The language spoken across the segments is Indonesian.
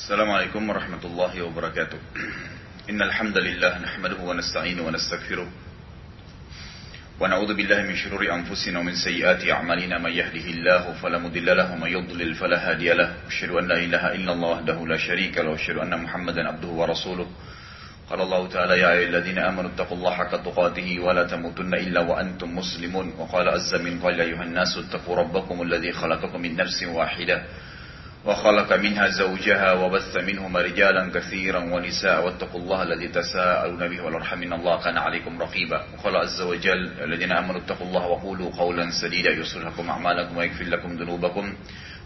السلام عليكم ورحمة الله وبركاته. إن الحمد لله نحمده ونستعينه ونستغفره ونعوذ بالله من شرور أنفسنا ومن سيئات أعمالنا. من يهده الله فلا مضل له ومن يضلل فلا هادي له. أشهد أن لا إله إلا الله وحده لا شريك له وأشهد أن محمدا عبده ورسوله. قال الله تعالى يا أيها الذين آمنوا اتقوا الله حق تقاته ولا تموتن إلا وأنتم مسلمون. وقال عز من قال يا أيها الناس اتقوا ربكم الذي خلقكم من نفس واحدة وخلق منها زوجها وبث منهما رجالا كثيرا ونساء واتقوا الله الذي تساءلون به والارحم إن الله كان عليكم رقيبا. وقال عز وجل الذين آمنوا اتقوا الله وقولوا قولا سديدا يصلح لكم أعمالكم ويغفر لكم ذنوبكم.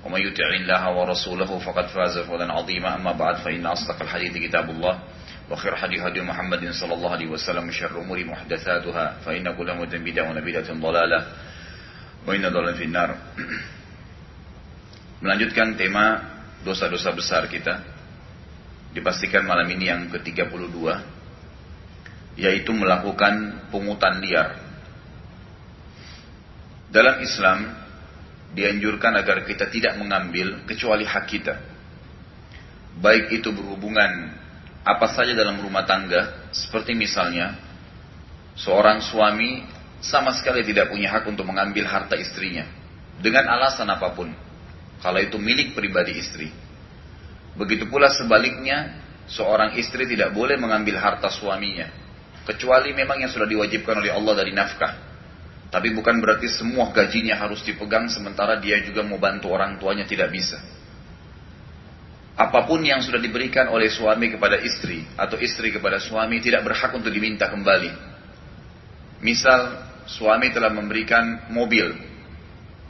ومن يطع الله ورسوله فقد فاز فوزا عظيما. أما بعد فإن أصدق الحديث كتاب الله وخير حديث هدي محمد صلى الله عليه وسلم وشر الأمور محدثاتها فإن كل محدث بدعه وبدعه ضلالة وإن ضلاله في النار. Melanjutkan tema dosa-dosa besar kita. Dipastikan malam ini yang ke-32 yaitu melakukan pungutan liar. Dalam Islam dianjurkan agar kita tidak mengambil kecuali hak kita. Baik itu berhubungan apa saja dalam rumah tangga, seperti misalnya seorang suami sama sekali tidak punya hak untuk mengambil harta istrinya dengan alasan apa pun. Kalau itu milik pribadi istri. Begitu pula sebaliknya, seorang istri tidak boleh mengambil harta suaminya. Kecuali memang yang sudah diwajibkan oleh Allah dari nafkah. Tapi bukan berarti semua gajinya harus dipegang sementara dia juga mau bantu orang tuanya tidak bisa. Apa pun yang sudah diberikan oleh suami kepada istri atau istri kepada suami tidak berhak untuk diminta kembali. Misal suami telah memberikan mobil,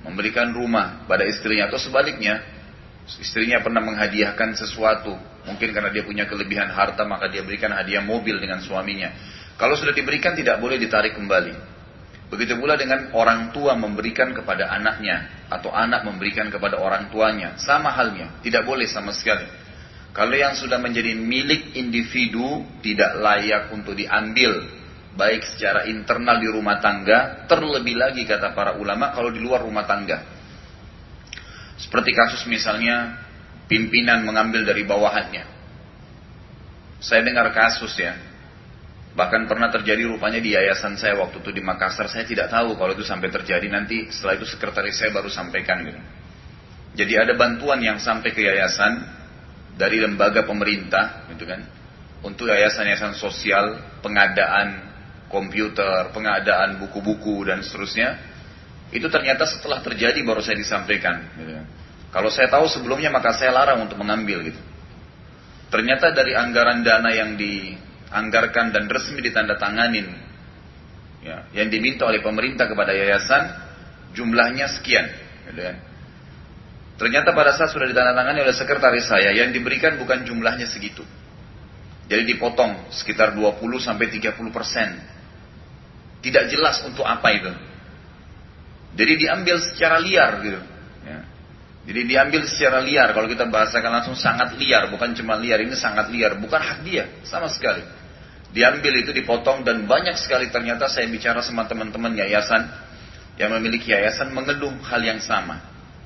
memberikan rumah pada istrinya atau sebaliknya istrinya pernah menghadiahkan sesuatu mungkin karena dia punya kelebihan harta maka dia berikan hadiah mobil dengan suaminya. Kalau sudah diberikan tidak boleh ditarik kembali. Begitu pula dengan orang tua memberikan kepada anaknya atau anak memberikan kepada orang tuanya. Sama halnya tidak boleh sama sekali. Kalau yang sudah menjadi milik individu tidak layak untuk diambil baik secara internal di rumah tangga, terlebih lagi kata para ulama kalau di luar rumah tangga. Seperti kasus misalnya pimpinan mengambil dari bawahannya. Saya dengar kasus ya, bahkan pernah terjadi rupanya di yayasan saya waktu itu di Makassar. Saya tidak tahu kalau itu sampai terjadi nanti setelah itu sekretaris saya baru sampaikan gitu. Jadi ada bantuan yang sampai ke yayasan dari lembaga pemerintah gitu kan untuk yayasan-yayasan sosial pengadaan komputer, pengadaan buku-buku dan seterusnya, itu ternyata setelah terjadi baru saya disampaikan. Gitu. Kalau saya tahu sebelumnya maka saya larang untuk mengambil gitu. Ternyata dari anggaran dana yang dianggarkan dan resmi ditandatanganin, ya, yang diminta oleh pemerintah kepada yayasan, jumlahnya sekian. Gitu kan. Ternyata pada saat sudah ditandatangani oleh sekretaris saya, yang diberikan bukan jumlahnya segitu. Jadi dipotong sekitar 20 sampai 30 persen tidak jelas untuk apa itu. Jadi diambil secara liar gitu. Ya. Jadi diambil secara liar. Kalau kita bahasakan langsung sangat liar, bukan cuma liar, ini sangat liar, bukan hak dia sama sekali. Diambil itu dipotong dan banyak sekali ternyata saya bicara sama teman-teman yayasan yang memiliki yayasan mengeluh hal yang sama.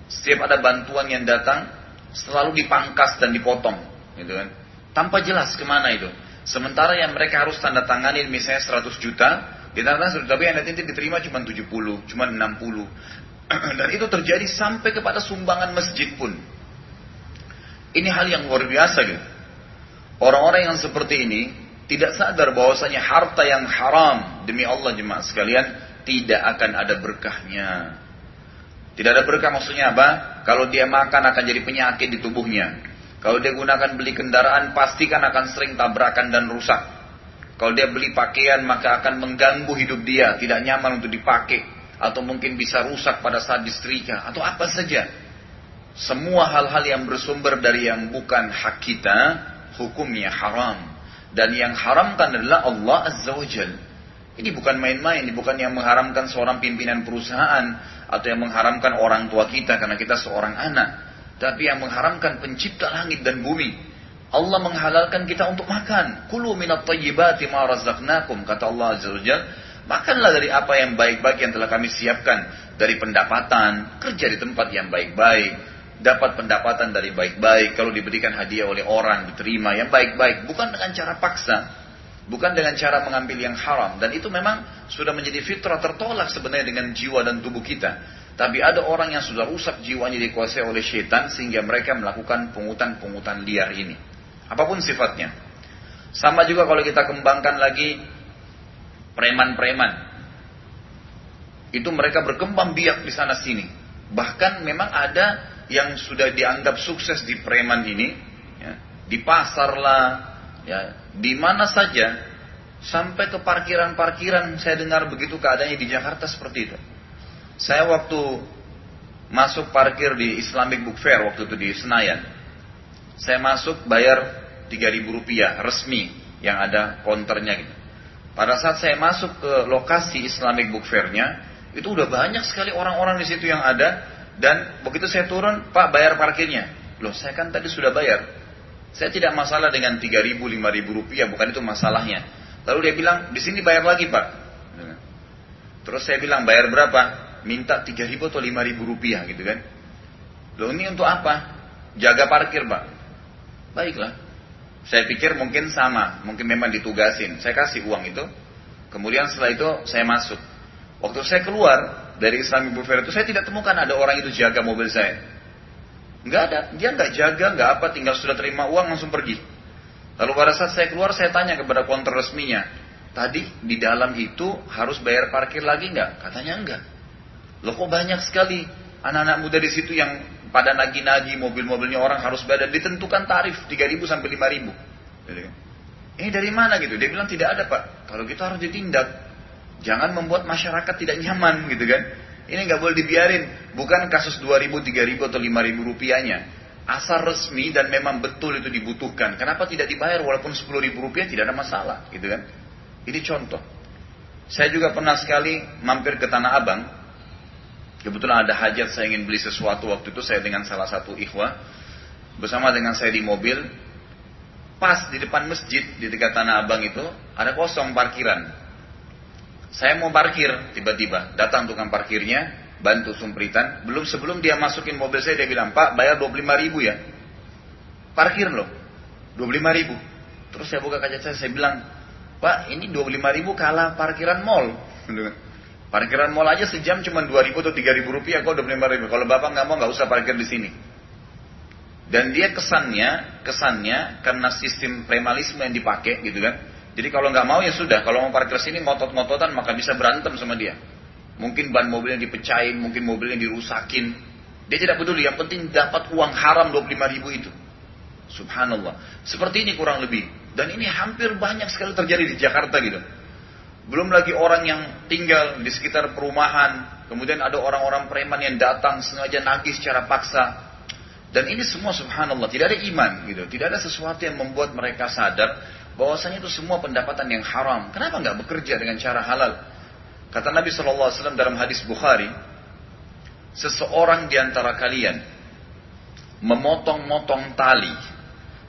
Setiap ada bantuan yang datang selalu dipangkas dan dipotong, gitu kan? Tanpa jelas ke mana itu. Sementara yang mereka harus tanda tangani misalnya 100 juta, Ditanda tapi yang nanti diterima cuma 70, cuma 60. Dan itu terjadi sampai kepada sumbangan masjid pun. Ini hal yang luar biasa gitu. Orang-orang yang seperti ini tidak sadar bahwasanya harta yang haram demi Allah jemaah sekalian tidak akan ada berkahnya. Tidak ada berkah maksudnya apa? Kalau dia makan akan jadi penyakit di tubuhnya. Kalau dia gunakan beli kendaraan pastikan akan sering tabrakan dan rusak. Kalau dia beli pakaian maka akan mengganggu hidup dia, tidak nyaman untuk dipakai atau mungkin bisa rusak pada saat disetrika atau apa saja. Semua hal-hal yang bersumber dari yang bukan hak kita hukumnya haram dan yang haramkan adalah Allah Azza wa Jal. Ini bukan main-main, ini bukan yang mengharamkan seorang pimpinan perusahaan atau yang mengharamkan orang tua kita karena kita seorang anak, tapi yang mengharamkan pencipta langit dan bumi. Allah menghalalkan kita untuk makan. Kulu minat tayyibati ma razaqnakum. Kata Allah Azza wa Makanlah dari apa yang baik-baik yang telah kami siapkan. Dari pendapatan, kerja di tempat yang baik-baik. dapat pendapatan dari baik-baik, kalau diberikan hadiah oleh orang, diterima yang baik-baik, bukan dengan cara paksa, bukan dengan cara mengambil yang haram. Dan itu memang sudah menjadi fitrah tertolak sebenarnya dengan jiwa dan tubuh kita. Tapi ada orang yang sudah rusak jiwanya dikuasai oleh syaitan sehingga mereka melakukan pungutan-pungutan liar ini. Apa pun sifatnya. Sama juga kalau kita kembangkan lagi preman-preman. Itu mereka berkembang biak di sana sini. Bahkan memang ada yang sudah dianggap sukses di preman ini, ya, di pasar lah, ya, di mana saja, sampai ke parkiran-parkiran saya dengar begitu keadaannya di Jakarta seperti itu. Saya waktu masuk parkir di Islamic Book Fair waktu itu di Senayan, saya masuk bayar 3000 rupiah resmi yang ada konternya gitu. Pada saat saya masuk ke lokasi Islamic Book Fair-nya, itu udah banyak sekali orang-orang di situ yang ada dan begitu saya turun, Pak bayar parkirnya. Loh saya kan tadi sudah bayar. Saya tidak masalah dengan 3 ribu, 5 ribu rupiah, bukan itu masalahnya. Lalu dia bilang, di sini bayar lagi Pak. Terus saya bilang, bayar berapa? Minta 3 ribu atau 5 ribu rupiah gitu kan. Loh ini untuk apa? Jaga parkir Pak. Baiklah. Saya pikir mungkin sama, mungkin memang ditugasin. Saya kasih uang itu. Kemudian setelah itu saya masuk. Waktu saya keluar, dari Islamic Buffet itu saya tidak temukan ada orang itu jaga mobil saya. Nggak ada, dia nggak jaga, nggak apa, tinggal sudah terima uang langsung pergi. Lalu pada saat saya keluar saya tanya kepada konter resminya, tadi di dalam itu harus bayar parkir lagi nggak? Katanya enggak. Loh kok banyak sekali anak-anak muda di situ yang pada nagi-nagi mobil-mobilnya orang harus bayar dan ditentukan tarif 3.000 sampai 5.000. Gitu kan. Ini dari mana gitu? Dia bilang tidak ada pak. Kalau kita harus ditindak. Jangan membuat masyarakat tidak nyaman gitu kan. Ini nggak boleh dibiarin. Bukan kasus 2000, 3000 atau 5000 rupiahnya. Asal resmi dan memang betul itu dibutuhkan. Kenapa tidak dibayar walaupun 10 ribu rupiah tidak ada masalah gitu kan. Ini contoh. Saya juga pernah sekali mampir ke Tanah Abang. Kebetulan ada hajat saya ingin beli sesuatu waktu itu saya dengan salah satu ikhwah. Bersama dengan saya di mobil. Pas di depan masjid di dekat Tanah Abang itu ada kosong parkiran. Saya mau parkir, tiba-tiba datang tukang parkirnya, bantu sumpritan. Belum sebelum dia masukin mobil saya, dia bilang, Pak, bayar 25 ribu ya. Parkir loh, 25 ribu. Terus saya buka kaca saya, saya bilang, Pak, ini 25 ribu kalah parkiran mall. Parkiran mall aja sejam cuma 2 ribu atau 3 ribu rupiah, kok 25 ribu. Kalau bapak nggak mau, nggak usah parkir di sini. Dan dia kesannya, kesannya karena sistem premalisme yang dipakai gitu kan, jadi kalau nggak mau ya sudah, kalau mau parkir sini ngotot-ngototan maka bisa berantem sama dia. Mungkin ban mobilnya dipecahin, mungkin mobilnya dirusakin. Dia tidak peduli, yang penting dapat uang haram 25 ribu itu. Subhanallah. Seperti ini kurang lebih. Dan ini hampir banyak sekali terjadi di Jakarta gitu. Belum lagi orang yang tinggal di sekitar perumahan. Kemudian ada orang-orang preman yang datang sengaja nagih secara paksa. Dan ini semua subhanallah. Tidak ada iman gitu. Tidak ada sesuatu yang membuat mereka sadar bahwasanya itu semua pendapatan yang haram. Kenapa nggak bekerja dengan cara halal? Kata Nabi SAW dalam hadis Bukhari, seseorang di antara kalian memotong-motong tali,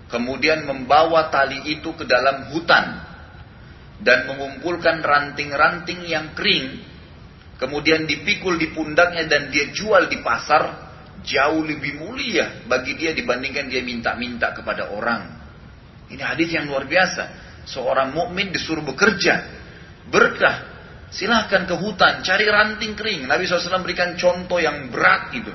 kemudian membawa tali itu ke dalam hutan dan mengumpulkan ranting-ranting yang kering, kemudian dipikul di pundaknya dan dia jual di pasar, jauh lebih mulia bagi dia dibandingkan dia minta-minta kepada orang. Ini hadis yang luar biasa. Seorang mukmin disuruh bekerja, berkah. Silahkan ke hutan, cari ranting kering. Nabi SAW berikan contoh yang berat gitu.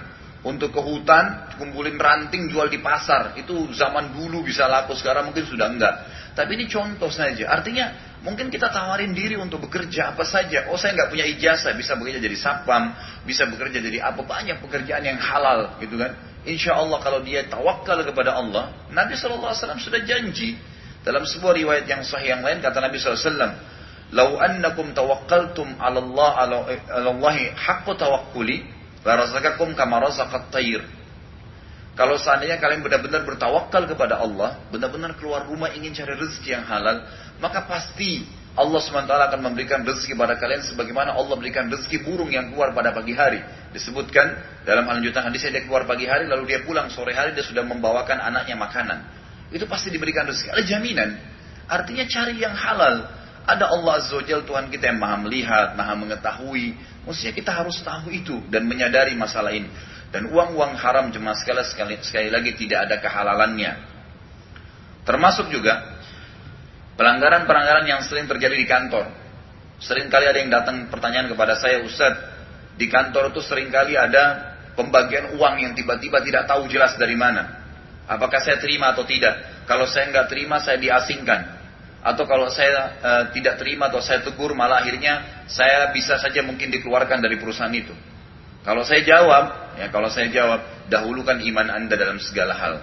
Untuk ke hutan, kumpulin ranting, jual di pasar. Itu zaman dulu bisa laku, sekarang mungkin sudah enggak. Tapi ini contoh saja. Artinya, mungkin kita tawarin diri untuk bekerja apa saja. Oh saya nggak punya ijazah, bisa bekerja jadi sapam, bisa bekerja jadi apa banyak pekerjaan yang halal, gitu kan? Insya Allah kalau dia tawakal kepada Allah, Nabi SAW sudah janji. Dalam sebuah riwayat yang sahih yang lain kata Nabi SAW, Lau annakum tawakkaltum ala Allah ala Allahi haqqu tawakkuli, la razaqakum kama razaqat. Kalau seandainya kalian benar-benar bertawakal kepada Allah, benar-benar keluar rumah ingin cari rezeki yang halal, maka pasti Allah SWT akan memberikan rezeki pada kalian sebagaimana Allah berikan rezeki burung yang keluar pada pagi hari. Disebutkan dalam lanjutan hadis dia keluar pagi hari lalu dia pulang sore hari dia sudah membawakan anaknya makanan. Itu pasti diberikan rezeki. Ada jaminan. Artinya cari yang halal. Ada Allah Azza wa Tuhan kita yang maha melihat, maha mengetahui. Maksudnya kita harus tahu itu dan menyadari masalah ini. Dan uang-uang haram jemaah sekali, sekali, sekali lagi tidak ada kehalalannya. Termasuk juga pelanggaran-pelanggaran yang sering terjadi di kantor. Sering kali ada yang datang pertanyaan kepada saya, Ustadz, di kantor itu sering kali ada pembagian uang yang tiba-tiba tidak tahu jelas dari mana. Apakah saya terima atau tidak? Kalau saya nggak terima, saya diasingkan atau kalau saya e, tidak terima atau saya tegur malah akhirnya saya bisa saja mungkin dikeluarkan dari perusahaan itu. Kalau saya jawab, ya kalau saya jawab, dahulukan iman Anda dalam segala hal.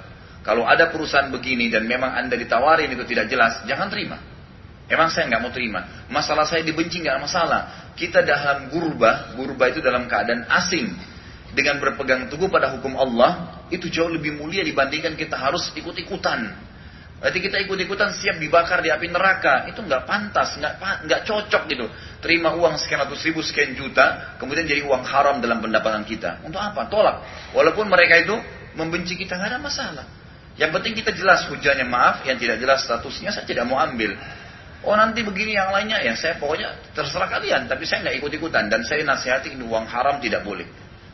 Kalau ada perusahaan begini dan memang Anda ditawarin itu tidak jelas, jangan terima. Emang saya nggak mau terima. Masalah saya dibenci nggak masalah. Kita dalam gurba, gurba itu dalam keadaan asing dengan berpegang teguh pada hukum Allah itu jauh lebih mulia dibandingkan kita harus ikut-ikutan Berarti kita ikut-ikutan siap dibakar di api neraka. Itu nggak pantas, nggak nggak cocok gitu. Terima uang sekian ratus ribu, sekian juta, kemudian jadi uang haram dalam pendapatan kita. Untuk apa? Tolak. Walaupun mereka itu membenci kita nggak ada masalah. Yang penting kita jelas hujannya maaf, yang tidak jelas statusnya saya tidak mau ambil. Oh nanti begini yang lainnya ya saya pokoknya terserah kalian, tapi saya nggak ikut-ikutan dan saya nasihati uang haram tidak boleh.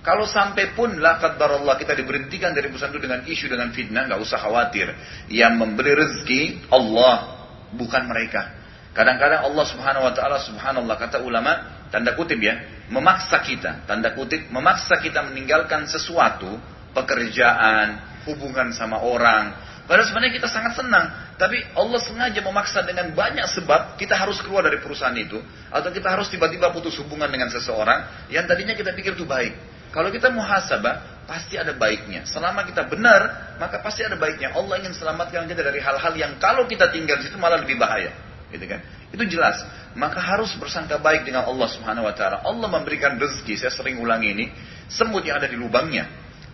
Kalau sampai pun la Allah kita diberhentikan dari perusahaan itu dengan isu dengan fitnah, nggak usah khawatir. Yang memberi rezeki Allah, bukan mereka. Kadang-kadang Allah Subhanahu wa taala subhanallah kata ulama tanda kutip ya, memaksa kita, tanda kutip memaksa kita meninggalkan sesuatu, pekerjaan, hubungan sama orang. Padahal sebenarnya kita sangat senang, tapi Allah sengaja memaksa dengan banyak sebab kita harus keluar dari perusahaan itu atau kita harus tiba-tiba putus hubungan dengan seseorang yang tadinya kita pikir itu baik. Kalau kita muhasabah, pasti ada baiknya. Selama kita benar, maka pasti ada baiknya. Allah ingin selamatkan kita dari hal-hal yang kalau kita tinggal di situ malah lebih bahaya. Gitu kan? Itu jelas. Maka harus bersangka baik dengan Allah Subhanahu wa taala. Allah memberikan rezeki, saya sering ulangi ini, semut yang ada di lubangnya.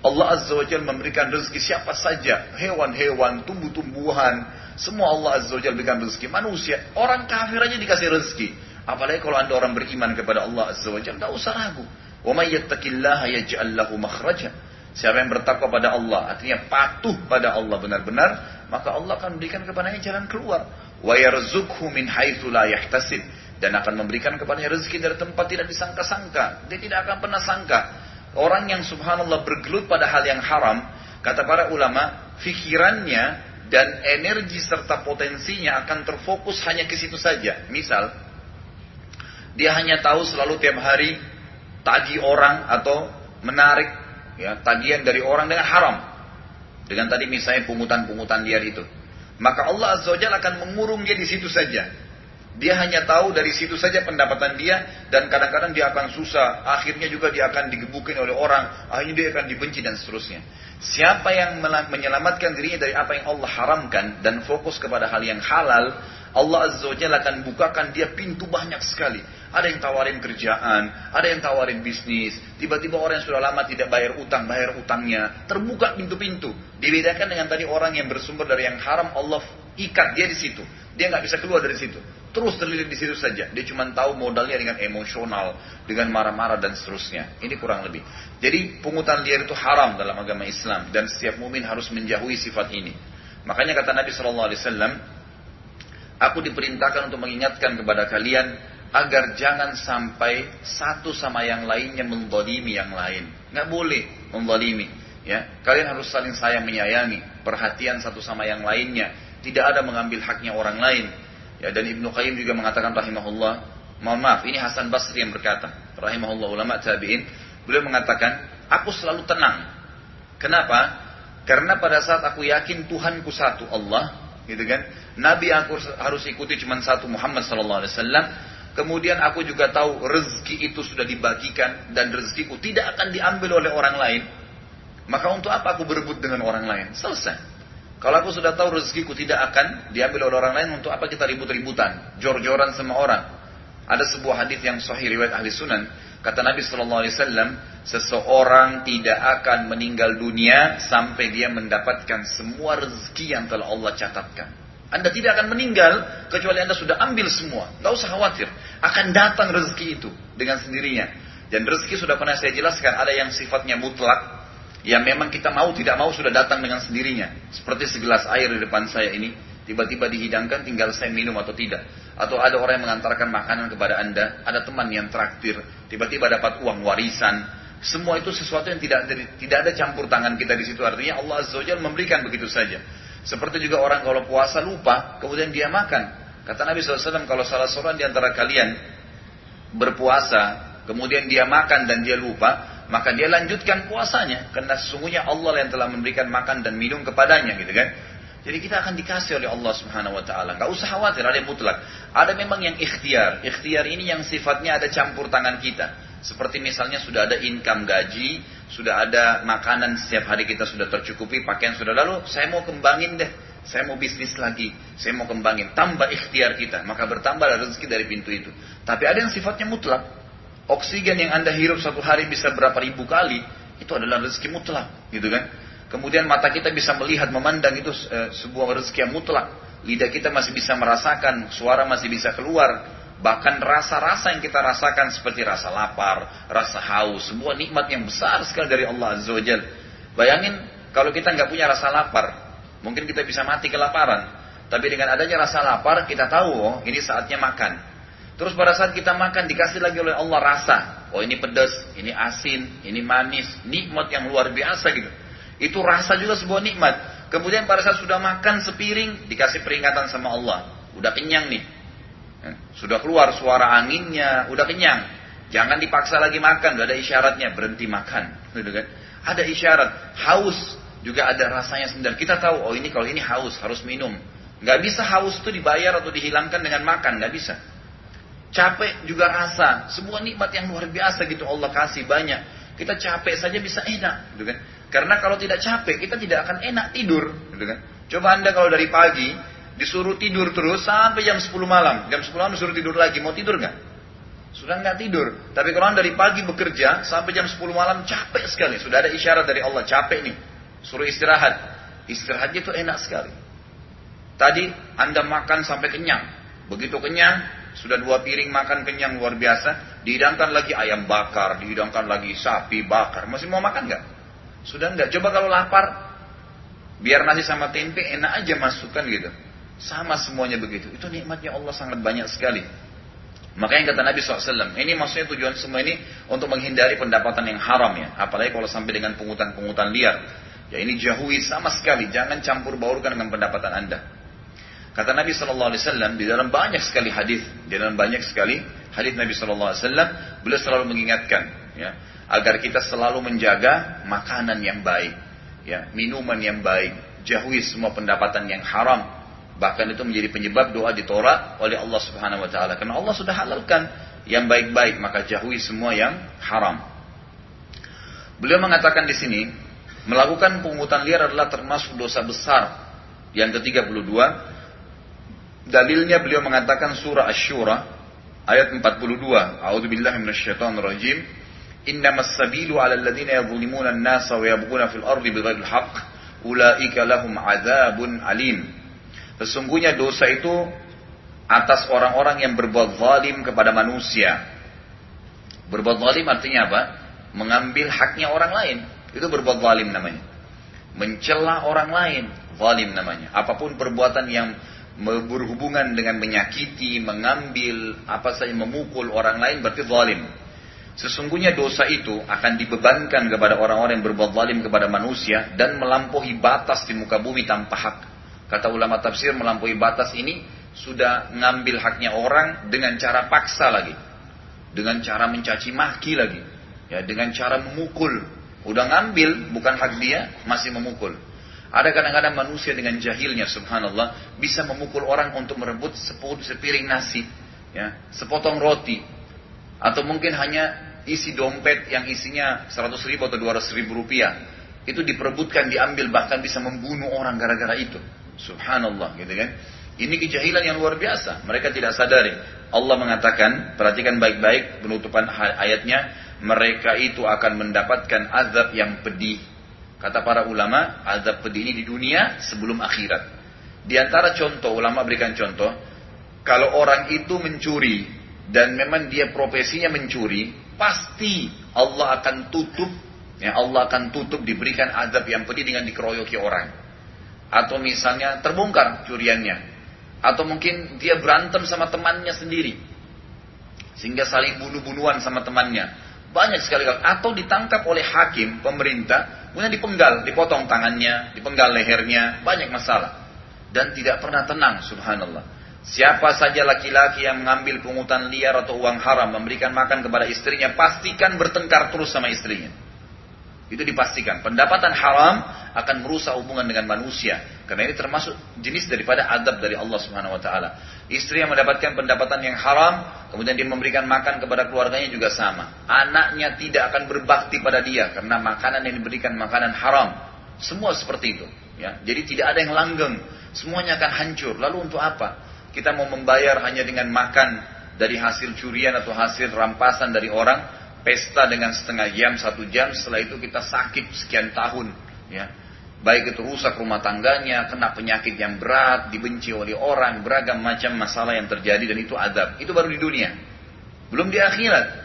Allah Azza wa Jalla memberikan rezeki siapa saja, hewan-hewan, tumbuh-tumbuhan, semua Allah Azza wa Jalla berikan rezeki. Manusia, orang kafir aja dikasih rezeki. Apalagi kalau anda orang beriman kepada Allah Azza wa Jalla, tidak usah ragu. Wa may yaj'al lahu makhraja. Siapa yang bertakwa pada Allah, artinya patuh pada Allah benar-benar, maka Allah akan memberikan kepadanya jalan keluar. Wa yarzuqhu min haitsu la dan akan memberikan kepadanya rezeki dari tempat tidak disangka-sangka. Dia tidak akan pernah sangka. Orang yang subhanallah bergelut pada hal yang haram, kata para ulama, fikirannya dan energi serta potensinya akan terfokus hanya ke situ saja. Misal, dia hanya tahu selalu tiap hari tagih orang atau menarik ya tagihan dari orang dengan haram. Dengan tadi misalnya pungutan-pungutan liar itu. Maka Allah Azza wa akan mengurung dia di situ saja. Dia hanya tahu dari situ saja pendapatan dia dan kadang-kadang dia akan susah. Akhirnya juga dia akan digebukin oleh orang. Akhirnya dia akan dibenci dan seterusnya. Siapa yang menyelamatkan dirinya dari apa yang Allah haramkan dan fokus kepada hal yang halal, Allah Azza wa akan bukakan dia pintu banyak sekali. Ada yang tawarin kerjaan, ada yang tawarin bisnis. Tiba-tiba orang yang sudah lama tidak bayar utang, bayar utangnya. Terbuka pintu-pintu. Dibedakan dengan tadi orang yang bersumber dari yang haram, Allah ikat dia di situ. Dia nggak bisa keluar dari situ. Terus terlilit di situ saja. Dia cuma tahu modalnya dengan emosional, dengan marah-marah dan seterusnya. Ini kurang lebih. Jadi pungutan liar itu haram dalam agama Islam dan setiap mumin harus menjauhi sifat ini. Makanya kata Nabi Shallallahu Alaihi Wasallam, aku diperintahkan untuk mengingatkan kepada kalian agar jangan sampai satu sama yang lainnya mendolimi yang lain. Nggak boleh mendolimi. Ya, kalian harus saling sayang menyayangi, perhatian satu sama yang lainnya. Tidak ada mengambil haknya orang lain. Ya, dan Ibnu Qayyim juga mengatakan rahimahullah, mohon maaf, ini Hasan Basri yang berkata, rahimahullah ulama tabi'in, beliau mengatakan, aku selalu tenang. Kenapa? Karena pada saat aku yakin Tuhanku satu Allah, gitu kan? Nabi aku harus ikuti cuma satu Muhammad sallallahu alaihi wasallam Kemudian aku juga tahu rezeki itu sudah dibagikan dan rezekiku tidak akan diambil oleh orang lain. Maka untuk apa aku berebut dengan orang lain? Selesai. Kalau aku sudah tahu rezekiku tidak akan diambil oleh orang lain, untuk apa kita ribut-ributan, jor-joran sama orang? Ada sebuah hadis yang sahih riwayat ahli sunan. Kata Nabi Shallallahu Alaihi Wasallam, seseorang tidak akan meninggal dunia sampai dia mendapatkan semua rezeki yang telah Allah catatkan. Anda tidak akan meninggal kecuali Anda sudah ambil semua. Tidak usah khawatir. Akan datang rezeki itu dengan sendirinya. Dan rezeki sudah pernah saya jelaskan. Ada yang sifatnya mutlak. Yang memang kita mau tidak mau sudah datang dengan sendirinya. Seperti segelas air di depan saya ini. Tiba-tiba dihidangkan tinggal saya minum atau tidak. Atau ada orang yang mengantarkan makanan kepada Anda. Ada teman yang traktir. Tiba-tiba dapat uang warisan. Semua itu sesuatu yang tidak tidak ada campur tangan kita di situ. Artinya Allah Azza wa memberikan begitu saja. Seperti juga orang kalau puasa lupa, kemudian dia makan. Kata Nabi SAW, kalau salah seorang di antara kalian berpuasa, kemudian dia makan dan dia lupa, maka dia lanjutkan puasanya. Karena sesungguhnya Allah yang telah memberikan makan dan minum kepadanya gitu kan. Jadi kita akan dikasih oleh Allah Subhanahu wa taala. Enggak usah khawatir ada yang mutlak. Ada memang yang ikhtiar. Ikhtiar ini yang sifatnya ada campur tangan kita. Seperti misalnya sudah ada income gaji, sudah ada makanan setiap hari kita sudah tercukupi, pakaian sudah lalu saya mau kembangin deh. Saya mau bisnis lagi, saya mau kembangin, tambah ikhtiar kita, maka bertambah rezeki dari pintu itu. Tapi ada yang sifatnya mutlak. Oksigen yang Anda hirup satu hari bisa berapa ribu kali, itu adalah rezeki mutlak, gitu kan? Kemudian mata kita bisa melihat, memandang itu e, sebuah rezeki yang mutlak. Lidah kita masih bisa merasakan, suara masih bisa keluar. Bahkan rasa-rasa yang kita rasakan seperti rasa lapar, rasa haus, sebuah nikmat yang besar sekali dari Allah Azza wa Jal. Bayangin kalau kita nggak punya rasa lapar, mungkin kita bisa mati kelaparan. Tapi dengan adanya rasa lapar, kita tahu oh ini saatnya makan. Terus pada saat kita makan dikasih lagi oleh Allah rasa. Oh ini pedas, ini asin, ini manis, nikmat yang luar biasa gitu. Itu rasa juga sebuah nikmat. Kemudian pada saat sudah makan sepiring, dikasih peringatan sama Allah. Udah kenyang nih. Ya, sudah keluar suara anginnya, udah kenyang. Jangan dipaksa lagi makan, udah ada isyaratnya, berhenti makan. Gitu kan? Ada isyarat, haus juga ada rasanya sebentar. Kita tahu, oh ini kalau ini haus, harus minum. Gak bisa haus itu dibayar atau dihilangkan dengan makan, gak bisa. Capek juga rasa, sebuah nikmat yang luar biasa gitu Allah kasih banyak. Kita capek saja bisa enak, gitu kan? Karena kalau tidak capek, kita tidak akan enak tidur. Gitu kan? Coba anda kalau dari pagi, disuruh tidur terus sampai jam 10 malam. Jam 10 malam disuruh tidur lagi, mau tidur nggak? Sudah nggak tidur. Tapi kalau dari pagi bekerja sampai jam 10 malam capek sekali. Sudah ada isyarat dari Allah, capek nih. Suruh istirahat. Istirahatnya itu enak sekali. Tadi anda makan sampai kenyang. Begitu kenyang, sudah dua piring makan kenyang luar biasa. Dihidangkan lagi ayam bakar, dihidangkan lagi sapi bakar. Masih mau makan nggak? Sudah enggak. Coba kalau lapar, biar nasi sama tempe enak aja masukkan gitu. Sama semuanya begitu. Itu nikmatnya Allah sangat banyak sekali. Makanya kata Nabi SAW, ini maksudnya tujuan semua ini untuk menghindari pendapatan yang haram ya. Apalagi kalau sampai dengan pungutan-pungutan liar. Ya ini jauhi sama sekali, jangan campur baurkan dengan pendapatan anda. Kata Nabi SAW di dalam banyak sekali hadis, di dalam banyak sekali hadis Nabi SAW, beliau selalu mengingatkan, ya, agar kita selalu menjaga makanan yang baik, ya, minuman yang baik, jauhi semua pendapatan yang haram. Bahkan itu menjadi penyebab doa ditolak oleh Allah Subhanahu wa taala. Karena Allah sudah halalkan yang baik-baik maka jauhi semua yang haram. Beliau mengatakan di sini melakukan pungutan liar adalah termasuk dosa besar. Yang ke-32 dalilnya beliau mengatakan surah Asy-Syura ayat 42 rajim. Inna Innamas sabilu 'alal ladzina yadhlimuna an-nasa wa yabghuna fil ardi bighairil haqq. Ulaika lahum 'adzabun alim. Sesungguhnya dosa itu atas orang-orang yang berbuat zalim kepada manusia. Berbuat zalim artinya apa? Mengambil haknya orang lain. Itu berbuat zalim namanya. Mencela orang lain, zalim namanya. Apa pun perbuatan yang berhubungan dengan menyakiti, mengambil, apa saja memukul orang lain berarti zalim. Sesungguhnya dosa itu akan dibebankan kepada orang-orang yang berbuat zalim kepada manusia dan melampaui batas di muka bumi tanpa hak. Kata ulama tafsir melampaui batas ini sudah ngambil haknya orang dengan cara paksa lagi. Dengan cara mencaci maki lagi. Ya, dengan cara memukul. Udah ngambil bukan hak dia, masih memukul. Ada kadang-kadang manusia dengan jahilnya subhanallah bisa memukul orang untuk merebut sepiring nasi, ya, sepotong roti, atau mungkin hanya isi dompet yang isinya 100 ribu atau 200 ribu rupiah. Itu diperebutkan, diambil, bahkan bisa membunuh orang gara-gara itu. Subhanallah gitu kan. Ini kejahilan yang luar biasa. Mereka tidak sadari. Allah mengatakan, perhatikan baik-baik penutupan ayatnya, mereka itu akan mendapatkan azab yang pedih. Kata para ulama, azab pedih ini di dunia sebelum akhirat. Di antara contoh, ulama berikan contoh, kalau orang itu mencuri, dan memang dia profesinya mencuri, pasti Allah akan tutup, ya Allah akan tutup diberikan adab yang pedih dengan dikeroyoki orang. Atau misalnya terbongkar curiannya. Atau mungkin dia berantem sama temannya sendiri. Sehingga saling bunuh-bunuhan sama temannya. Banyak sekali atau ditangkap oleh hakim pemerintah, kemudian dipenggal, dipotong tangannya, dipenggal lehernya, banyak masalah. Dan tidak pernah tenang, subhanallah. Siapa saja laki-laki yang mengambil pungutan liar atau uang haram memberikan makan kepada istrinya, pastikan bertengkar terus sama istrinya. Itu dipastikan. Pendapatan haram akan merusak hubungan dengan manusia. Karena ini termasuk jenis daripada adab dari Allah Subhanahu wa taala. Istri yang mendapatkan pendapatan yang haram, kemudian dia memberikan makan kepada keluarganya juga sama. Anaknya tidak akan berbakti pada dia karena makanan yang diberikan makanan haram. Semua seperti itu, ya. Jadi tidak ada yang langgeng, semuanya akan hancur. Lalu untuk apa? Kita mau membayar hanya dengan makan dari hasil curian atau hasil rampasan dari orang, pesta dengan setengah jam, satu jam, setelah itu kita sakit sekian tahun, ya. Baik itu rusak rumah tangganya, kena penyakit yang berat, dibenci oleh orang, beragam macam masalah yang terjadi dan itu adab. Itu baru di dunia. Belum di akhirat.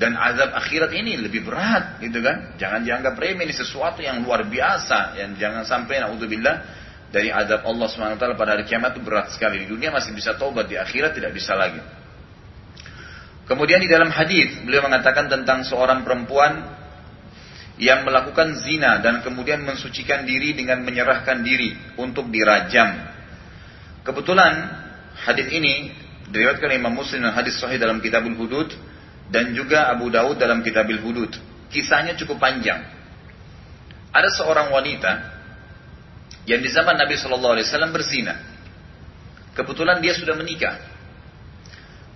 Dan azab akhirat ini lebih berat, gitu kan? Jangan dianggap remeh ini sesuatu yang luar biasa, yang jangan sampai naudzubillah dari azab Allah SWT pada hari kiamat itu berat sekali. Di dunia masih bisa taubat, di akhirat tidak bisa lagi. Kemudian di dalam hadis beliau mengatakan tentang seorang perempuan yang melakukan zina dan kemudian mensucikan diri dengan menyerahkan diri untuk dirajam. Kebetulan hadis ini diriwayatkan Imam Muslim dan hadis sahih dalam Kitabul Hudud dan juga Abu Daud dalam Kitabul Hudud. Kisahnya cukup panjang. Ada seorang wanita yang di zaman Nabi Shallallahu Alaihi Wasallam berzina. Kebetulan dia sudah menikah.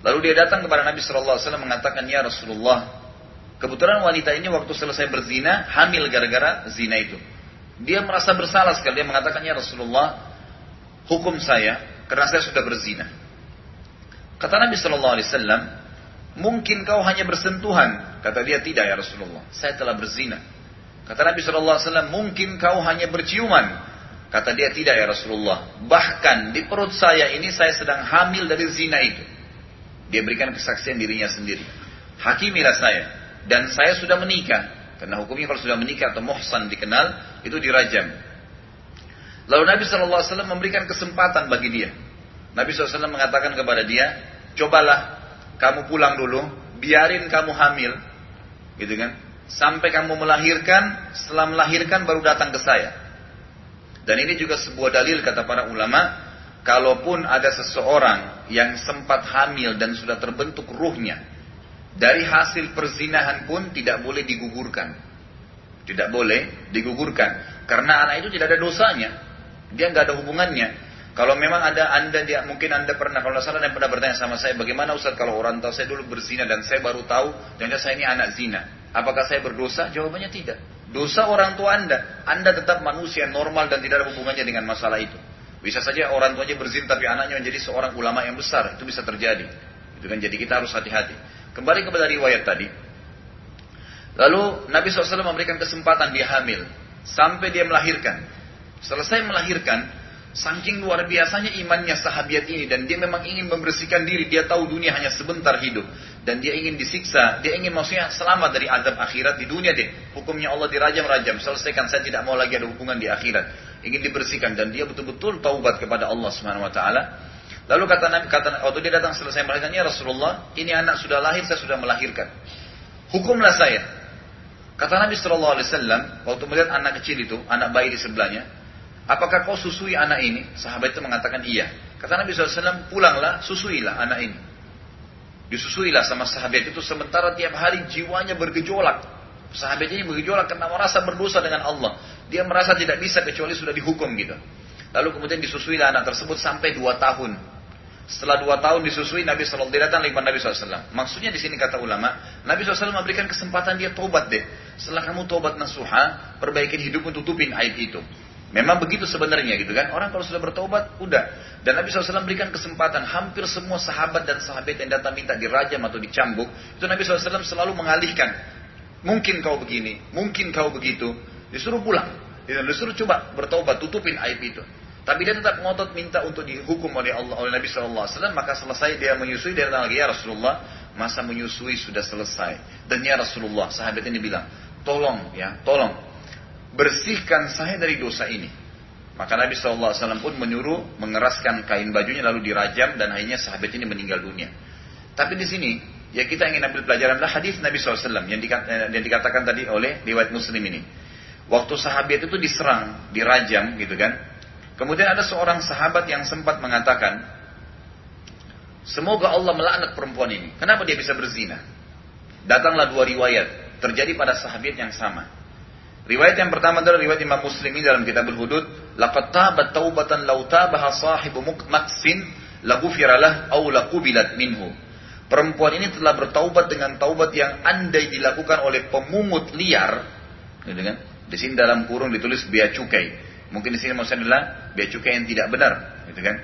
Lalu dia datang kepada Nabi Wasallam mengatakan, ya Rasulullah, kebetulan wanita ini waktu selesai berzina hamil gara-gara zina itu. Dia merasa bersalah sekali. Dia mengatakan, ya Rasulullah, hukum saya karena saya sudah berzina. Kata Nabi Wasallam, mungkin kau hanya bersentuhan. Kata dia tidak ya Rasulullah, saya telah berzina. Kata Nabi Wasallam, mungkin kau hanya berciuman. Kata dia tidak ya Rasulullah. Bahkan di perut saya ini saya sedang hamil dari zina itu. Dia berikan kesaksian dirinya sendiri. Hakimilah saya. Dan saya sudah menikah. Karena hukumnya kalau sudah menikah atau muhsan dikenal, itu dirajam. Lalu Nabi SAW memberikan kesempatan bagi dia. Nabi SAW mengatakan kepada dia, cobalah kamu pulang dulu, biarin kamu hamil, gitu kan? Sampai kamu melahirkan, setelah melahirkan baru datang ke saya. Dan ini juga sebuah dalil kata para ulama, kalaupun ada seseorang yang sempat hamil dan sudah terbentuk ruhnya, dari hasil perzinahan pun tidak boleh digugurkan. Tidak boleh digugurkan. Karena anak itu tidak ada dosanya. Dia nggak ada hubungannya. Kalau memang ada anda dia mungkin anda pernah kalau salah anda pernah bertanya sama saya bagaimana Ustaz kalau orang tahu saya dulu berzina dan saya baru tahu dan saya ini anak zina apakah saya berdosa jawabannya tidak dosa orang tua anda anda tetap manusia normal dan tidak ada hubungannya dengan masalah itu bisa saja orang tuanya berzina tapi anaknya menjadi seorang ulama yang besar. Itu bisa terjadi. Itu kan jadi kita harus hati-hati. Kembali kepada riwayat tadi. Lalu Nabi SAW memberikan kesempatan dia hamil. Sampai dia melahirkan. Selesai melahirkan, saking luar biasanya imannya sahabat ini. Dan dia memang ingin membersihkan diri. Dia tahu dunia hanya sebentar hidup. Dan dia ingin disiksa. Dia ingin maksudnya selamat dari azab akhirat di dunia deh. Hukumnya Allah dirajam-rajam. Selesaikan saya tidak mau lagi ada hubungan di akhirat ingin dibersihkan dan dia betul-betul taubat kepada Allah Subhanahu wa taala. Lalu kata Nabi kata waktu dia datang selesai melahirkan ya Rasulullah, ini anak sudah lahir, saya sudah melahirkan. Hukumlah saya. Kata Nabi Shallallahu Alaihi Wasallam waktu melihat anak kecil itu, anak bayi di sebelahnya, apakah kau susui anak ini? Sahabat itu mengatakan iya. Kata Nabi SAW, pulanglah, susuilah anak ini. Disusuilah sama sahabat itu sementara tiap hari jiwanya bergejolak. Sahabat ini bergejolak karena merasa berdosa dengan Allah. Dia merasa tidak bisa kecuali sudah dihukum gitu. Lalu kemudian disusui anak tersebut sampai dua tahun. Setelah dua tahun disusui, Nabi SAW datang lima Nabi SAW. Maksudnya di sini kata ulama, Nabi SAW memberikan kesempatan dia tobat deh. Setelah kamu tobat nasuha, perbaikin hidup untuk tutupin aib itu. Memang begitu sebenarnya gitu kan. Orang kalau sudah bertobat, udah. Dan Nabi SAW berikan kesempatan. Hampir semua sahabat dan sahabat yang datang minta dirajam atau dicambuk. Itu Nabi SAW selalu mengalihkan. Mungkin kau begini, mungkin kau begitu. Disuruh pulang. Disuruh coba bertobat, tutupin aib itu. Tapi dia tetap ngotot minta untuk dihukum oleh Allah oleh Nabi SAW. Maka selesai dia menyusui dia datang lagi ya Rasulullah masa menyusui sudah selesai. Dan ya Rasulullah sahabat ini bilang tolong ya tolong bersihkan saya dari dosa ini. Maka Nabi SAW pun menyuruh mengeraskan kain bajunya lalu dirajam dan akhirnya sahabat ini meninggal dunia. Tapi di sini ya kita ingin ambil pelajaran adalah hadis Nabi SAW yang, eh, yang dikatakan tadi oleh riwayat Muslim ini. Waktu sahabat itu diserang, dirajam gitu kan. Kemudian ada seorang sahabat yang sempat mengatakan, semoga Allah melaknat perempuan ini. Kenapa dia bisa berzina? Datanglah dua riwayat, terjadi pada sahabat yang sama. Riwayat yang pertama adalah riwayat Imam Muslim ini dalam kitab Al-Hudud, laqad tabat taubatan law tabaha sahibu maksin lagufiralah au laqubilat minhu. Perempuan ini telah bertaubat dengan taubat yang andai dilakukan oleh pemungut liar, gitu kan? Di sini dalam kurung ditulis bea cukai. Mungkin di sini maksudnya adalah bea cukai yang tidak benar, gitu kan?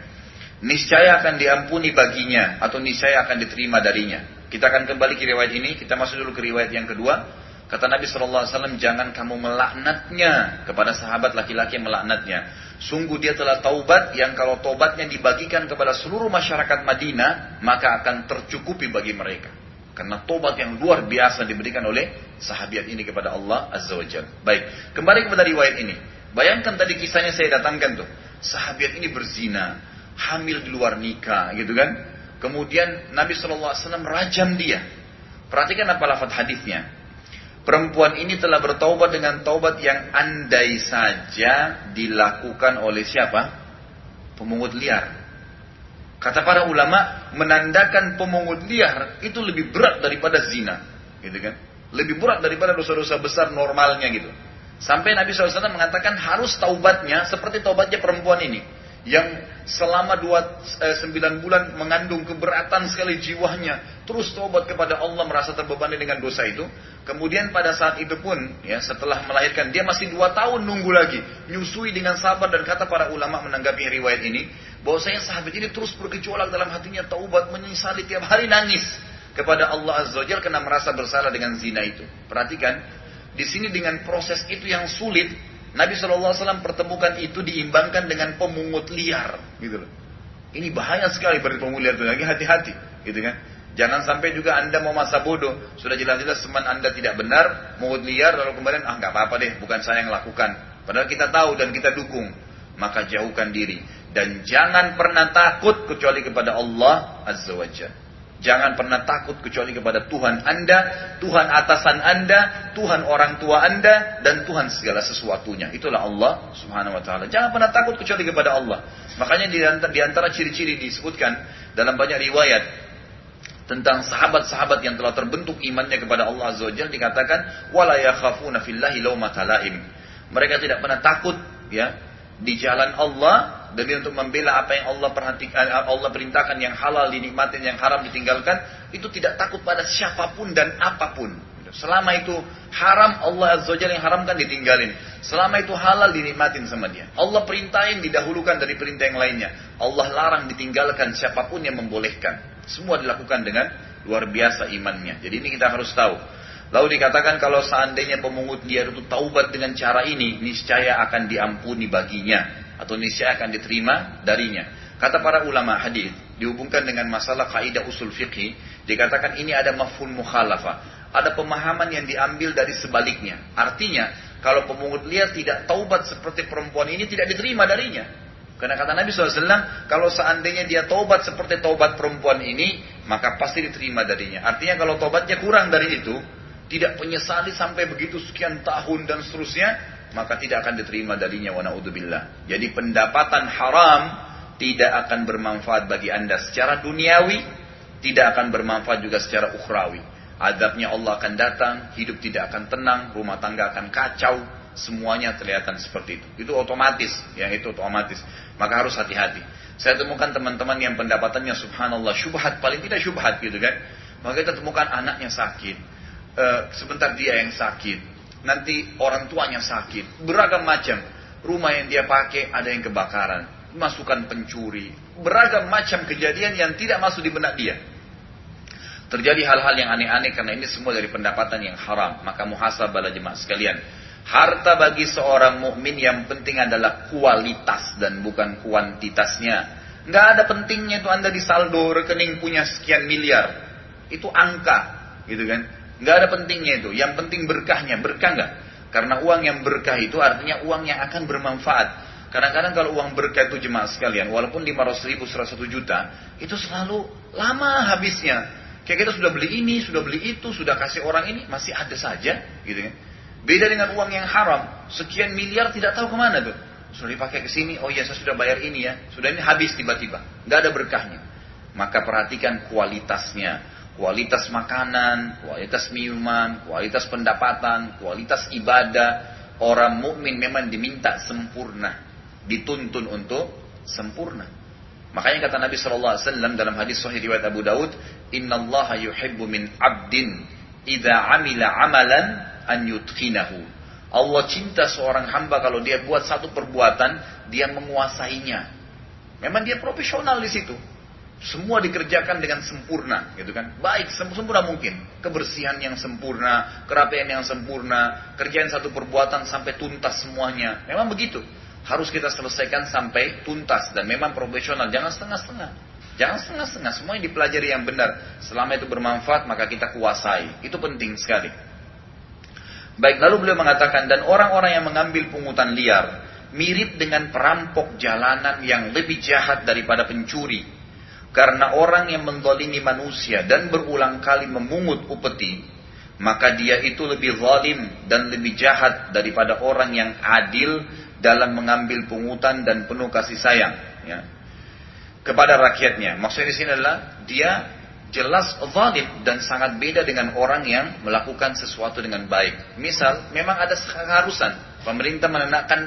Niscaya akan diampuni baginya atau niscaya akan diterima darinya. Kita akan kembali ke riwayat ini, kita masuk dulu ke riwayat yang kedua. Kata Nabi SAW, jangan kamu melaknatnya kepada sahabat laki-laki yang melaknatnya. Sungguh dia telah taubat yang kalau taubatnya dibagikan kepada seluruh masyarakat Madinah, maka akan tercukupi bagi mereka. Karena taubat yang luar biasa diberikan oleh sahabat ini kepada Allah Azza wa Jal. Baik, kembali kepada riwayat ini. Bayangkan tadi kisahnya saya datangkan tuh. Sahabat ini berzina, hamil di luar nikah gitu kan. Kemudian Nabi SAW rajam dia. Perhatikan apa lafad hadisnya. Perempuan ini telah bertaubat dengan taubat yang andai saja dilakukan oleh siapa? Pemungut liar. Kata para ulama, menandakan pemungut liar itu lebih berat daripada zina. Gitu kan? Lebih berat daripada dosa-dosa besar normalnya gitu. Sampai Nabi SAW mengatakan harus taubatnya seperti taubatnya perempuan ini yang selama dua, eh, sembilan bulan mengandung keberatan sekali jiwanya, terus tobat kepada Allah merasa terbebani dengan dosa itu. Kemudian pada saat itu pun, ya setelah melahirkan dia masih dua tahun nunggu lagi, nyusui dengan sabar dan kata para ulama menanggapi riwayat ini, bahwasanya sahabat ini terus bergejolak dalam hatinya taubat menyesali tiap hari nangis kepada Allah Azza Wajalla karena merasa bersalah dengan zina itu. Perhatikan, di sini dengan proses itu yang sulit, Nabi SAW pertemukan itu diimbangkan dengan pemungut liar, gitu loh. Ini bahaya sekali bagi pemungut liar itu lagi hati-hati, gitu kan? Jangan sampai juga anda mau masa bodoh, sudah jelas-jelas teman anda tidak benar, mungut liar, lalu kemudian ah nggak apa-apa deh, bukan saya yang lakukan. Padahal kita tahu dan kita dukung, maka jauhkan diri dan jangan pernah takut kecuali kepada Allah Azza Wajalla. Jangan pernah takut kecuali kepada Tuhan Anda, Tuhan atasan Anda, Tuhan orang tua Anda, dan Tuhan segala sesuatunya. Itulah Allah subhanahu wa ta'ala. Jangan pernah takut kecuali kepada Allah. Makanya di antara, ciri-ciri disebutkan dalam banyak riwayat tentang sahabat-sahabat yang telah terbentuk imannya kepada Allah Azza wa dikatakan wala yakhafuna fillahi laumata Mereka tidak pernah takut ya di jalan Allah demi untuk membela apa yang Allah perhatikan, eh, Allah perintahkan yang halal dinikmati, yang haram ditinggalkan, itu tidak takut pada siapa pun dan apa pun. Selama itu haram, Allah Azza Jalla yang haramkan ditinggalin. Selama itu halal dinikmatin sama dia. Allah perintahin didahulukan dari perintah yang lainnya. Allah larang ditinggalkan siapa pun yang membolehkan. Semua dilakukan dengan luar biasa imannya. Jadi ini kita harus tahu. Lalu dikatakan kalau seandainya pemungut dia itu taubat dengan cara ini, niscaya akan diampuni baginya atau niscaya akan diterima darinya. Kata para ulama hadis dihubungkan dengan masalah kaidah usul fikih, dikatakan ini ada mafhum mukhalafah, ada pemahaman yang diambil dari sebaliknya. Artinya, kalau pemungut liar tidak taubat seperti perempuan ini tidak diterima darinya. Karena kata Nabi SAW, kalau seandainya dia taubat seperti taubat perempuan ini, maka pasti diterima darinya. Artinya kalau taubatnya kurang dari itu, tidak menyesali sampai begitu sekian tahun dan seterusnya, maka tidak akan diterima darinya wa naudzubillah. Jadi pendapatan haram tidak akan bermanfaat bagi Anda secara duniawi, tidak akan bermanfaat juga secara ukhrawi. Adabnya Allah akan datang, hidup tidak akan tenang, rumah tangga akan kacau, semuanya kelihatan seperti itu. Itu otomatis, yang itu otomatis. Maka harus hati-hati. Saya temukan teman-teman yang pendapatannya subhanallah syubhat, paling tidak syubhat gitu kan. Maka kita temukan anaknya sakit, e, sebentar dia yang sakit, nanti orang tuanya sakit, beragam macam. Rumah yang dia pakai ada yang kebakaran, masukan pencuri, beragam macam kejadian yang tidak masuk di benak dia. Terjadi hal-hal yang aneh-aneh karena ini semua dari pendapatan yang haram. Maka muhasabah jemaah sekalian. Harta bagi seorang mukmin yang penting adalah kualitas dan bukan kuantitasnya. Nggak ada pentingnya itu Anda di saldo rekening punya sekian miliar. Itu angka, gitu kan? Nggak ada pentingnya itu. Yang penting berkahnya. Berkah nggak? Karena uang yang berkah itu artinya uang yang akan bermanfaat. Kadang-kadang kalau uang berkah itu jemaah sekalian, walaupun 500 ribu, 101 juta, itu selalu lama habisnya. Kayak kita sudah beli ini, sudah beli itu, sudah kasih orang ini, masih ada saja, gitu kan. Beda dengan uang yang haram, sekian miliar tidak tahu ke mana tuh. Sudah dipakai ke sini, oh iya saya sudah bayar ini ya, sudah ini habis tiba-tiba, nggak ada berkahnya. Maka perhatikan kualitasnya, kualitas makanan, kualitas minuman, kualitas pendapatan, kualitas ibadah. Orang mukmin memang diminta sempurna, dituntun untuk sempurna. Makanya kata Nabi Shallallahu Alaihi Wasallam dalam hadis Sahih riwayat Abu Daud, Inna Allah yuhibbu min abdin idza amila amalan an yutqinahu. Allah cinta seorang hamba kalau dia buat satu perbuatan, dia menguasainya. Memang dia profesional di situ. Semua dikerjakan dengan sempurna, gitu kan? Baik, sempurna mungkin. Kebersihan yang sempurna, kerapian yang sempurna, kerjaan satu perbuatan sampai tuntas semuanya. Memang begitu harus kita selesaikan sampai tuntas dan memang profesional. Jangan setengah-setengah. Jangan setengah-setengah. Semua yang dipelajari yang benar. Selama itu bermanfaat maka kita kuasai. Itu penting sekali. Baik, lalu beliau mengatakan dan orang-orang yang mengambil pungutan liar mirip dengan perampok jalanan yang lebih jahat daripada pencuri. Karena orang yang mendolimi manusia dan berulang kali memungut upeti, maka dia itu lebih zalim dan lebih jahat daripada orang yang adil dalam mengambil pungutan dan penuh kasih sayang ya, kepada rakyatnya. Maksudnya di sini adalah dia jelas zalim dan sangat beda dengan orang yang melakukan sesuatu dengan baik. Misal, memang ada keharusan pemerintah menenakan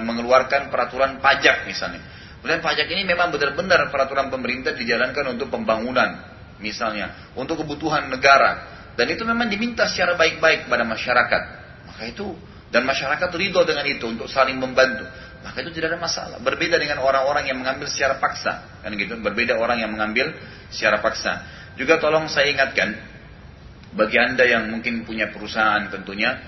mengeluarkan peraturan pajak misalnya. Kemudian pajak ini memang benar-benar peraturan pemerintah dijalankan untuk pembangunan misalnya, untuk kebutuhan negara. Dan itu memang diminta secara baik-baik kepada masyarakat. Maka itu dan masyarakat ridho dengan itu untuk saling membantu, maka itu tidak ada masalah. Berbeda dengan orang-orang yang mengambil secara paksa, kan gitu. Berbeda orang yang mengambil secara paksa. Juga tolong saya ingatkan bagi anda yang mungkin punya perusahaan tentunya,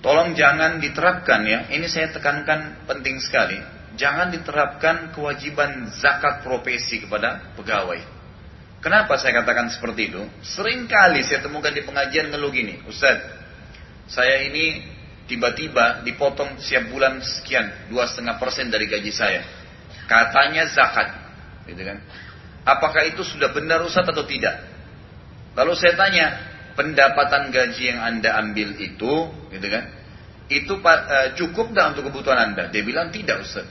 tolong jangan diterapkan ya. Ini saya tekankan penting sekali. Jangan diterapkan kewajiban zakat profesi kepada pegawai. Kenapa saya katakan seperti itu? Seringkali saya temukan di pengajian ngeluh gini, Ustaz, saya ini tiba-tiba dipotong setiap bulan sekian, dua setengah persen dari gaji saya. Katanya zakat, gitu kan? Apakah itu sudah benar Ustaz atau tidak? Lalu saya tanya, pendapatan gaji yang anda ambil itu, gitu kan? Itu uh, cukup dah untuk kebutuhan anda? Dia bilang tidak Ustaz.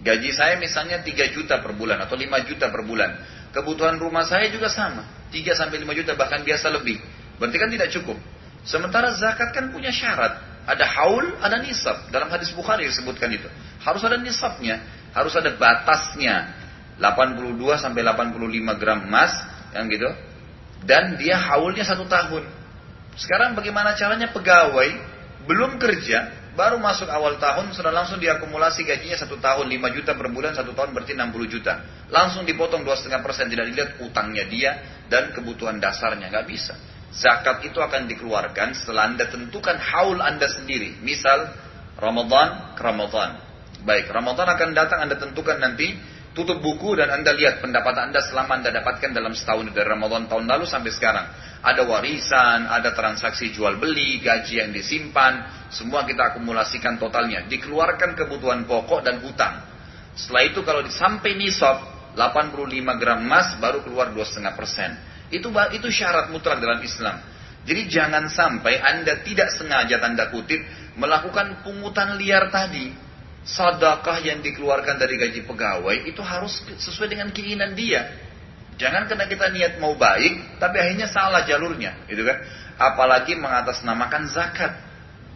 Gaji saya misalnya 3 juta per bulan atau 5 juta per bulan. Kebutuhan rumah saya juga sama. 3 sampai 5 juta bahkan biasa lebih. Berarti kan tidak cukup. Sementara zakat kan punya syarat. Ada haul, ada nisab. Dalam hadis Bukhari disebutkan itu. Harus ada nisabnya, harus ada batasnya. 82 sampai 85 gram emas, yang gitu. Dan dia haulnya satu tahun. Sekarang bagaimana caranya pegawai belum kerja, baru masuk awal tahun sudah langsung diakumulasi gajinya satu tahun 5 juta per bulan satu tahun berarti 60 juta langsung dipotong dua setengah persen tidak dilihat utangnya dia dan kebutuhan dasarnya nggak bisa Zakat itu akan dikeluarkan setelah Anda tentukan haul Anda sendiri. Misal, Ramadan ke Ramadan. Baik, Ramadan akan datang Anda tentukan nanti, tutup buku dan Anda lihat pendapatan Anda selama Anda dapatkan dalam setahun dari Ramadan tahun lalu sampai sekarang. Ada warisan, ada transaksi jual beli, gaji yang disimpan, semua kita akumulasikan totalnya. Dikeluarkan kebutuhan pokok dan hutang. Setelah itu kalau sampai nisab 85 gram emas baru keluar 2,5 persen. Itu itu syarat mutlak dalam Islam. Jadi jangan sampai Anda tidak sengaja tanda kutip melakukan pungutan liar tadi. Sedekah yang dikeluarkan dari gaji pegawai itu harus sesuai dengan keinginan dia. Jangan karena kita niat mau baik, tapi akhirnya salah jalurnya, gitu kan? Apalagi mengatasnamakan zakat.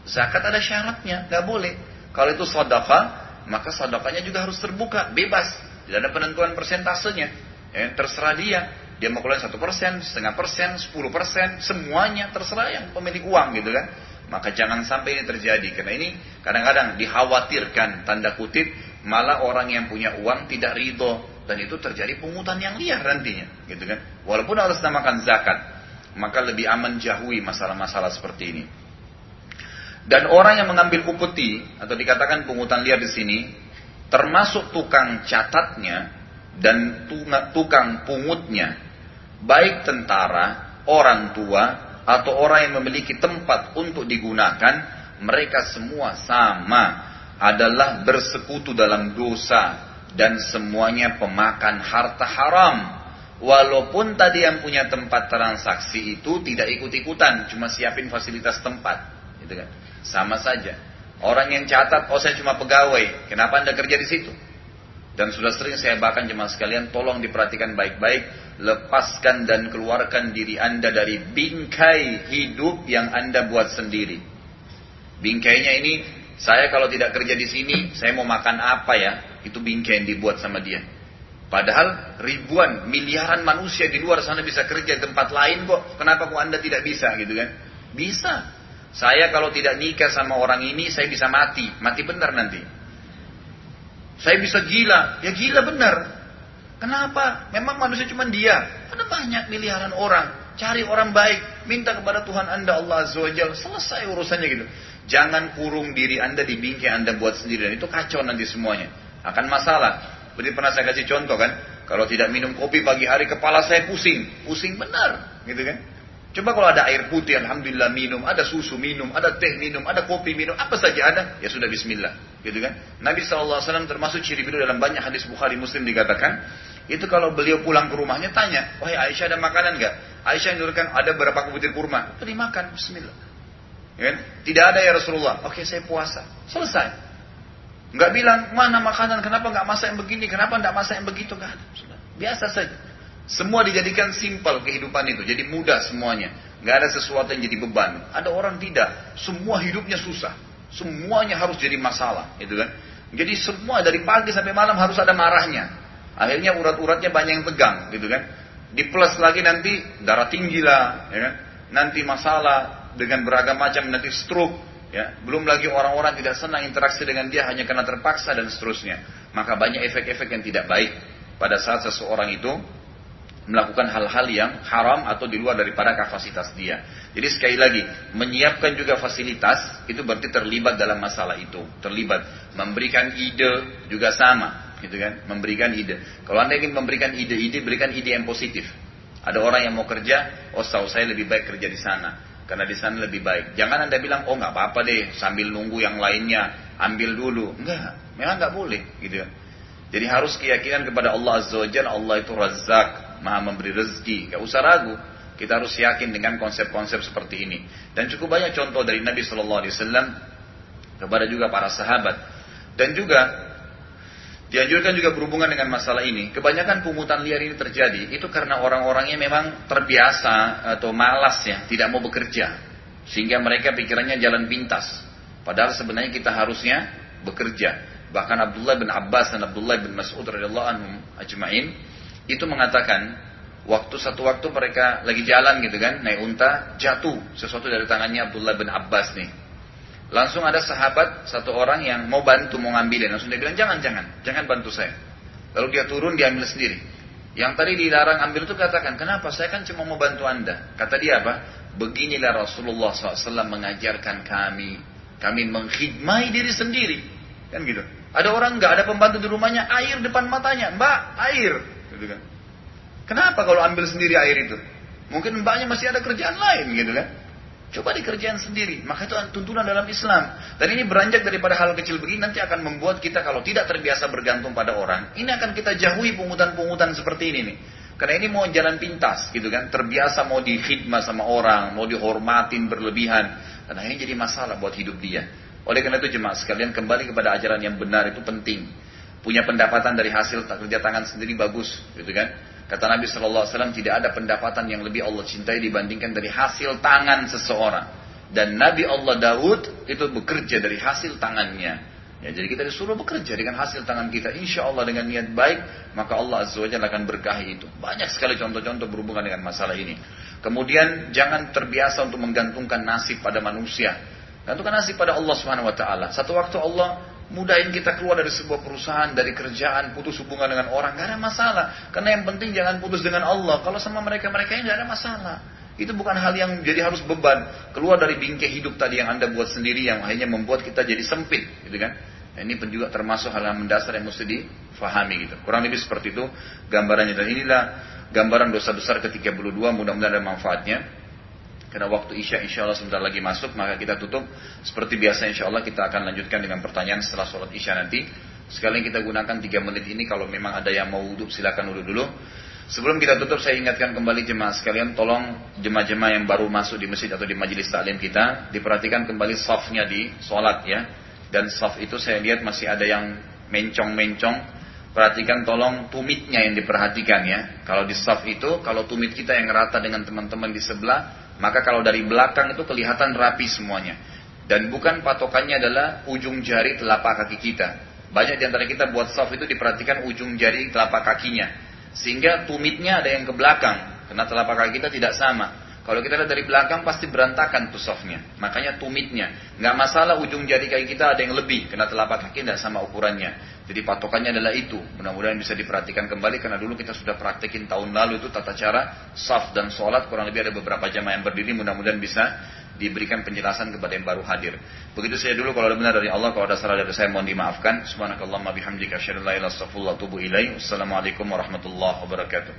Zakat ada syaratnya, nggak boleh. Kalau itu sedekah, maka sedekahnya juga harus terbuka, bebas, tidak ada penentuan persentasenya. Ya, terserah dia. Dia mau keluar satu persen, setengah persen, sepuluh persen, semuanya terserah yang pemilik uang gitu kan. Maka jangan sampai ini terjadi karena ini kadang-kadang dikhawatirkan tanda kutip malah orang yang punya uang tidak ridho dan itu terjadi pungutan yang liar nantinya gitu kan. Walaupun harus namakan zakat, maka lebih aman jauhi masalah-masalah seperti ini. Dan orang yang mengambil upeti atau dikatakan pungutan liar di sini termasuk tukang catatnya dan tukang pungutnya, baik tentara, orang tua, atau orang yang memiliki tempat untuk digunakan, mereka semua sama adalah bersekutu dalam dosa dan semuanya pemakan harta haram Walaupun tadi yang punya tempat transaksi itu tidak ikut-ikutan, cuma siapin fasilitas tempat, gitu kan? Sama saja. Orang yang catat, oh saya cuma pegawai, kenapa anda kerja di situ? Dan sudah sering saya bahkan jemaah sekalian, tolong diperhatikan baik-baik, lepaskan dan keluarkan diri anda dari bingkai hidup yang anda buat sendiri. Bingkainya ini, saya kalau tidak kerja di sini, saya mau makan apa ya? Itu bingkai yang dibuat sama dia. Padahal ribuan, miliaran manusia di luar sana bisa kerja di tempat lain kok. Kenapa kok anda tidak bisa gitu kan? Bisa. Saya kalau tidak nikah sama orang ini, saya bisa mati. Mati benar nanti. Saya bisa gila, ya gila benar. Kenapa? Memang manusia cuma dia. Ada banyak miliaran orang. Cari orang baik, minta kepada Tuhan Anda Allah Azza wa Jal, selesai urusannya gitu. Jangan kurung diri Anda di bingkai Anda buat sendiri dan itu kacau nanti semuanya. Akan masalah. Seperti pernah saya kasih contoh kan, kalau tidak minum kopi pagi hari kepala saya pusing, pusing benar, gitu kan? Coba kalau ada air putih, alhamdulillah minum, ada susu minum, ada teh minum, ada kopi minum, apa saja ada, ya sudah Bismillah, gitu kan? Nabi saw termasuk ciri beliau dalam banyak hadis Bukhari Muslim dikatakan, itu kalau beliau pulang ke rumahnya tanya, wahai Aisyah ada makanan nggak? Aisyah yang ada berapa butir kurma? Itu dimakan, Bismillah. Ya kan? Tidak ada ya Rasulullah. Oke saya puasa, selesai. Nggak bilang mana makanan, kenapa nggak masak yang begini, kenapa nggak masak yang begitu, nggak ada. Biasa saja. Semua dijadikan simpel kehidupan itu, jadi mudah semuanya. Gak ada sesuatu yang jadi beban. Ada orang tidak, semua hidupnya susah. Semuanya harus jadi masalah, gitu kan? Jadi semua dari pagi sampai malam harus ada marahnya. Akhirnya urat-uratnya banyak yang tegang, gitu kan? Di plus lagi nanti darah tinggi lah, ya kan? Nanti masalah dengan beragam macam nanti stroke, ya. Belum lagi orang-orang tidak senang interaksi dengan dia hanya karena terpaksa dan seterusnya. Maka banyak efek-efek yang tidak baik pada saat seseorang itu melakukan hal-hal yang haram atau di luar daripada kapasitas dia. Jadi sekali lagi, menyiapkan juga fasilitas itu berarti terlibat dalam masalah itu, terlibat memberikan ide juga sama, gitu kan? Memberikan ide. Kalau Anda ingin memberikan ide-ide, berikan ide yang positif. Ada orang yang mau kerja, oh tahu saya lebih baik kerja di sana. Karena di sana lebih baik. Jangan Anda bilang, oh nggak apa-apa deh, sambil nunggu yang lainnya, ambil dulu. Enggak, memang nggak boleh, gitu kan? Jadi harus keyakinan kepada Allah Azza Jalla, Allah itu razak, maha memberi rezeki. Gak usah ragu. Kita harus yakin dengan konsep-konsep seperti ini. Dan cukup banyak contoh dari Nabi Shallallahu Alaihi Wasallam kepada juga para sahabat. Dan juga dianjurkan juga berhubungan dengan masalah ini. Kebanyakan pungutan liar ini terjadi itu karena orang-orangnya memang terbiasa atau malas ya, tidak mau bekerja. Sehingga mereka pikirannya jalan pintas. Padahal sebenarnya kita harusnya bekerja. Bahkan Abdullah bin Abbas dan Abdullah bin Mas'ud radhiyallahu anhum ajma'in itu mengatakan waktu satu waktu mereka lagi jalan gitu kan naik unta jatuh sesuatu dari tangannya Abdullah bin Abbas nih langsung ada sahabat satu orang yang mau bantu mau ngambilin. Langsung dia bilang jangan jangan. Jangan bantu saya. Lalu dia turun dia ambil sendiri. Yang tadi dilarang ambil itu katakan kenapa? Saya kan cuma mau bantu anda. Kata dia apa? Beginilah Rasulullah SAW mengajarkan kami. Kami mengkhidmati diri sendiri. Kan gitu. Ada orang nggak ada pembantu di rumahnya air depan matanya. Mbak air. Gitu kan. Kenapa kalau ambil sendiri air itu? Mungkin mbaknya masih ada kerjaan lain gitu kan. Coba dikerjain sendiri. Maka itu tuntunan dalam Islam. Dan ini beranjak daripada hal kecil begini nanti akan membuat kita kalau tidak terbiasa bergantung pada orang. Ini akan kita jauhi pungutan-pungutan seperti ini nih. Karena ini mau jalan pintas gitu kan. Terbiasa mau dikhidmah sama orang. Mau dihormatin berlebihan. Dan akhirnya jadi masalah buat hidup dia. Oleh karena itu jemaah sekalian kembali kepada ajaran yang benar itu penting punya pendapatan dari hasil kerja tangan sendiri bagus, gitu kan? Kata Nabi Shallallahu Alaihi Wasallam tidak ada pendapatan yang lebih Allah cintai dibandingkan dari hasil tangan seseorang. Dan Nabi Allah Daud itu bekerja dari hasil tangannya. Ya, jadi kita disuruh bekerja dengan hasil tangan kita. Insya Allah dengan niat baik, maka Allah Azza wa Jalla akan berkahi itu. Banyak sekali contoh-contoh berhubungan dengan masalah ini. Kemudian jangan terbiasa untuk menggantungkan nasib pada manusia. Gantungkan nasib pada Allah Subhanahu Wa Taala. Satu waktu Allah mudahin kita keluar dari sebuah perusahaan, dari kerjaan, putus hubungan dengan orang, gak ada masalah. Karena yang penting jangan putus dengan Allah. Kalau sama mereka-mereka ini gak ada masalah. Itu bukan hal yang jadi harus beban. Keluar dari bingkai hidup tadi yang anda buat sendiri yang akhirnya membuat kita jadi sempit, gitu kan? Nah, ini pun juga termasuk hal yang mendasar yang mesti difahami gitu. Kurang lebih seperti itu gambarannya dan inilah gambaran dosa besar ketika 32 mudah-mudahan ada manfaatnya. Karena waktu Isya insya Allah sebentar lagi masuk, maka kita tutup. Seperti biasa insya Allah kita akan lanjutkan dengan pertanyaan setelah sholat Isya nanti. Sekalian kita gunakan tiga menit ini kalau memang ada yang mau wudhu silakan wudhu dulu. Sebelum kita tutup saya ingatkan kembali jemaah sekalian tolong jemaah-jemaah yang baru masuk di masjid atau di majelis taklim kita diperhatikan kembali softnya di sholat ya dan soft itu saya lihat masih ada yang mencong-mencong Perhatikan tolong tumitnya yang diperhatikan ya. Kalau di soft itu, kalau tumit kita yang rata dengan teman-teman di sebelah, maka kalau dari belakang itu kelihatan rapi semuanya. Dan bukan patokannya adalah ujung jari telapak kaki kita. Banyak di antara kita buat soft itu diperhatikan ujung jari telapak kakinya. Sehingga tumitnya ada yang ke belakang. Karena telapak kaki kita tidak sama. Kalau kita lihat dari belakang pasti berantakan tuh softnya. Makanya tumitnya. Nggak masalah ujung jari kaki kita ada yang lebih. Karena telapak kaki tidak sama ukurannya. Jadi patokannya adalah itu. Mudah-mudahan bisa diperhatikan kembali. Karena dulu kita sudah praktekin tahun lalu itu tata cara saf dan sholat. Kurang lebih ada beberapa jamaah yang berdiri. Mudah-mudahan bisa diberikan penjelasan kepada yang baru hadir. Begitu saya dulu kalau ada benar dari Allah, kalau ada salah dari saya mohon dimaafkan. Subhanakallahumma bihamdika asyhadu an la ilaha illa anta. Wassalamualaikum warahmatullahi wabarakatuh.